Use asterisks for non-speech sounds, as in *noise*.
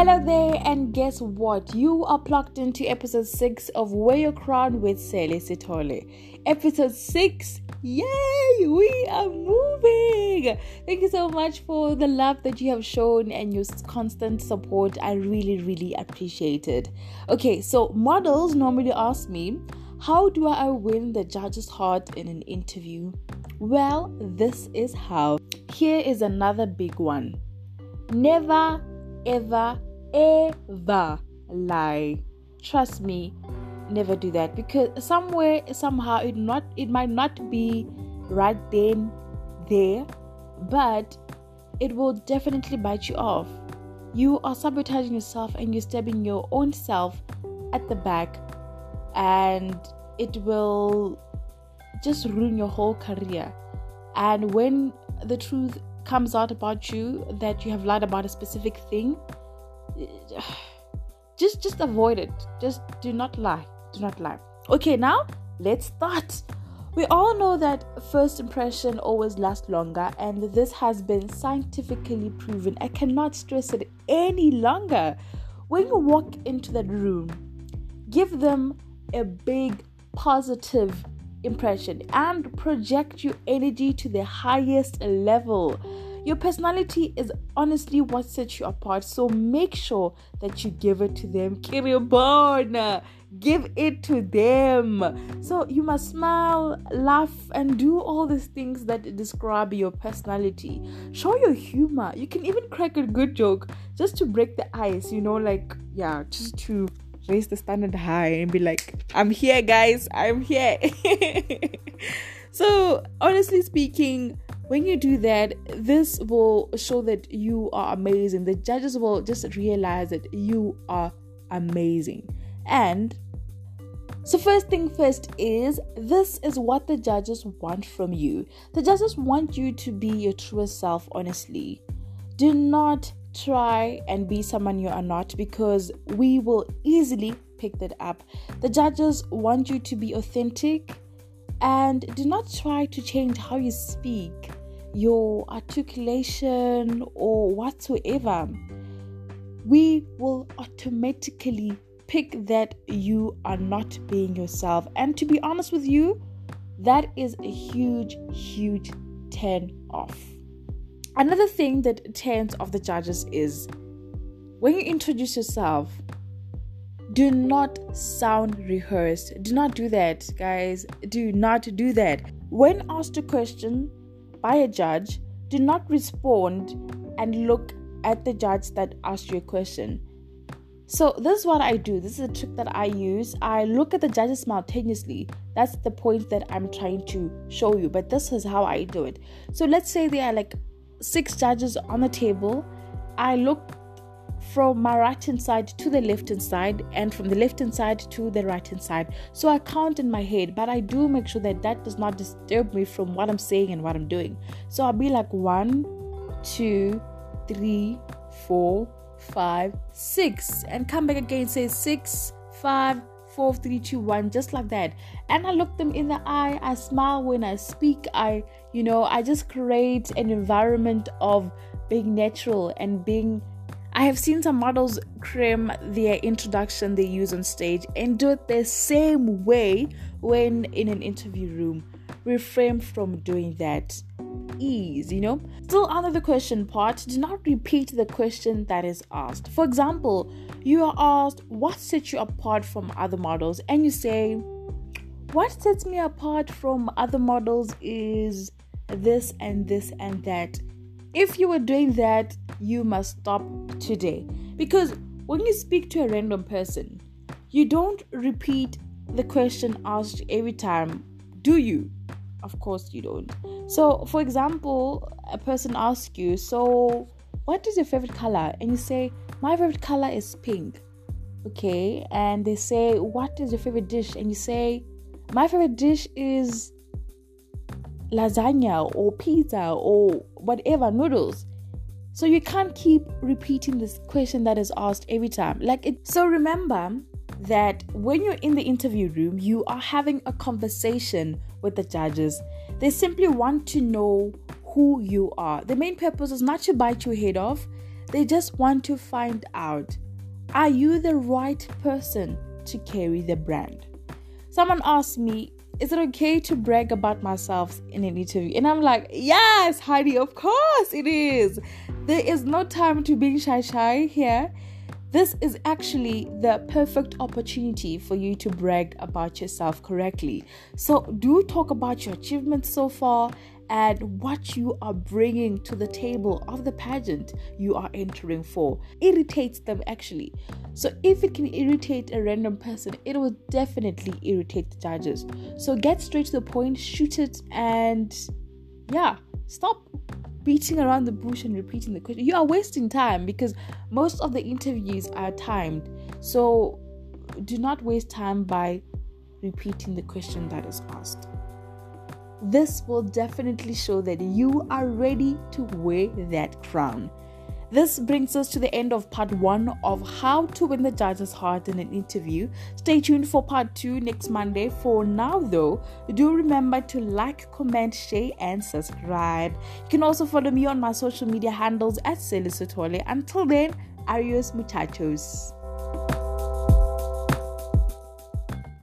Hello there, and guess what? You are plugged into episode 6 of Wear Your Crown with Sele Sitole. Episode 6, yay! We are moving! Thank you so much for the love that you have shown and your constant support. I really, really appreciate it. Okay, so models normally ask me, How do I win the judge's heart in an interview? Well, this is how. Here is another big one. Never, ever, ever lie. Trust me, never do that because somewhere, somehow, it not it might not be right then, there, but it will definitely bite you off. You are sabotaging yourself and you're stabbing your own self at the back, and it will just ruin your whole career. And when the truth comes out about you that you have lied about a specific thing, *sighs* just just avoid it. Just do not lie. Do not lie. Okay, now let's start. We all know that first impression always lasts longer, and this has been scientifically proven. I cannot stress it any longer. When you walk into that room, give them a big positive impression and project your energy to the highest level. Your personality is honestly what sets you apart, so make sure that you give it to them. Kiribona, give it to them. So you must smile, laugh, and do all these things that describe your personality. Show your humor. You can even crack a good joke just to break the ice, you know, like, yeah, just to raise the standard high and be like, I'm here, guys, I'm here. *laughs* so, honestly speaking, when you do that, this will show that you are amazing. The judges will just realize that you are amazing. And so, first thing first is this is what the judges want from you. The judges want you to be your truest self, honestly. Do not try and be someone you are not because we will easily pick that up. The judges want you to be authentic and do not try to change how you speak, your articulation, or whatsoever. We will automatically pick that you are not being yourself. And to be honest with you, that is a huge, huge turn off. Another thing that turns off the judges is when you introduce yourself, do not sound rehearsed. Do not do that, guys. Do not do that. When asked a question by a judge, do not respond and look at the judge that asked you a question. So, this is what I do. This is a trick that I use. I look at the judges simultaneously. That's the point that I'm trying to show you. But this is how I do it. So, let's say there are like six judges on the table. I look from my right hand side to the left hand side and from the left hand side to the right hand side. So I count in my head, but I do make sure that that does not disturb me from what I'm saying and what I'm doing. So I'll be like one, two, three, four, five, six, and come back again, say six, five, four, three, two, one, just like that. And I look them in the eye, I smile when I speak, I, you know, I just create an environment of being natural and being. I have seen some models cram their introduction they use on stage and do it the same way when in an interview room. Refrain from doing that ease, you know? Still under the question part, do not repeat the question that is asked. For example, you are asked, What sets you apart from other models? And you say, What sets me apart from other models is this and this and that. If you were doing that, you must stop today. Because when you speak to a random person, you don't repeat the question asked every time, do you? Of course, you don't. So, for example, a person asks you, So, what is your favorite color? And you say, My favorite color is pink. Okay. And they say, What is your favorite dish? And you say, My favorite dish is lasagna or pizza or whatever, noodles. So you can't keep repeating this question that is asked every time. Like it so remember that when you're in the interview room, you are having a conversation with the judges. They simply want to know who you are. The main purpose is not to bite your head off. They just want to find out are you the right person to carry the brand? Someone asked me, is it okay to brag about myself in an interview? And I'm like, yes, Heidi, of course it is. There is no time to be shy shy here. This is actually the perfect opportunity for you to brag about yourself correctly. So, do talk about your achievements so far and what you are bringing to the table of the pageant you are entering for. Irritates them actually. So, if it can irritate a random person, it will definitely irritate the judges. So, get straight to the point, shoot it, and yeah, stop beating around the bush and repeating the question. You are wasting time because most of the interviews are timed. So do not waste time by repeating the question that is asked. This will definitely show that you are ready to wear that crown. This brings us to the end of part one of how to win the judge's heart in an interview. Stay tuned for part two next Monday. For now, though, do remember to like, comment, share, and subscribe. You can also follow me on my social media handles at Celisotole. Until then, adios, muchachos.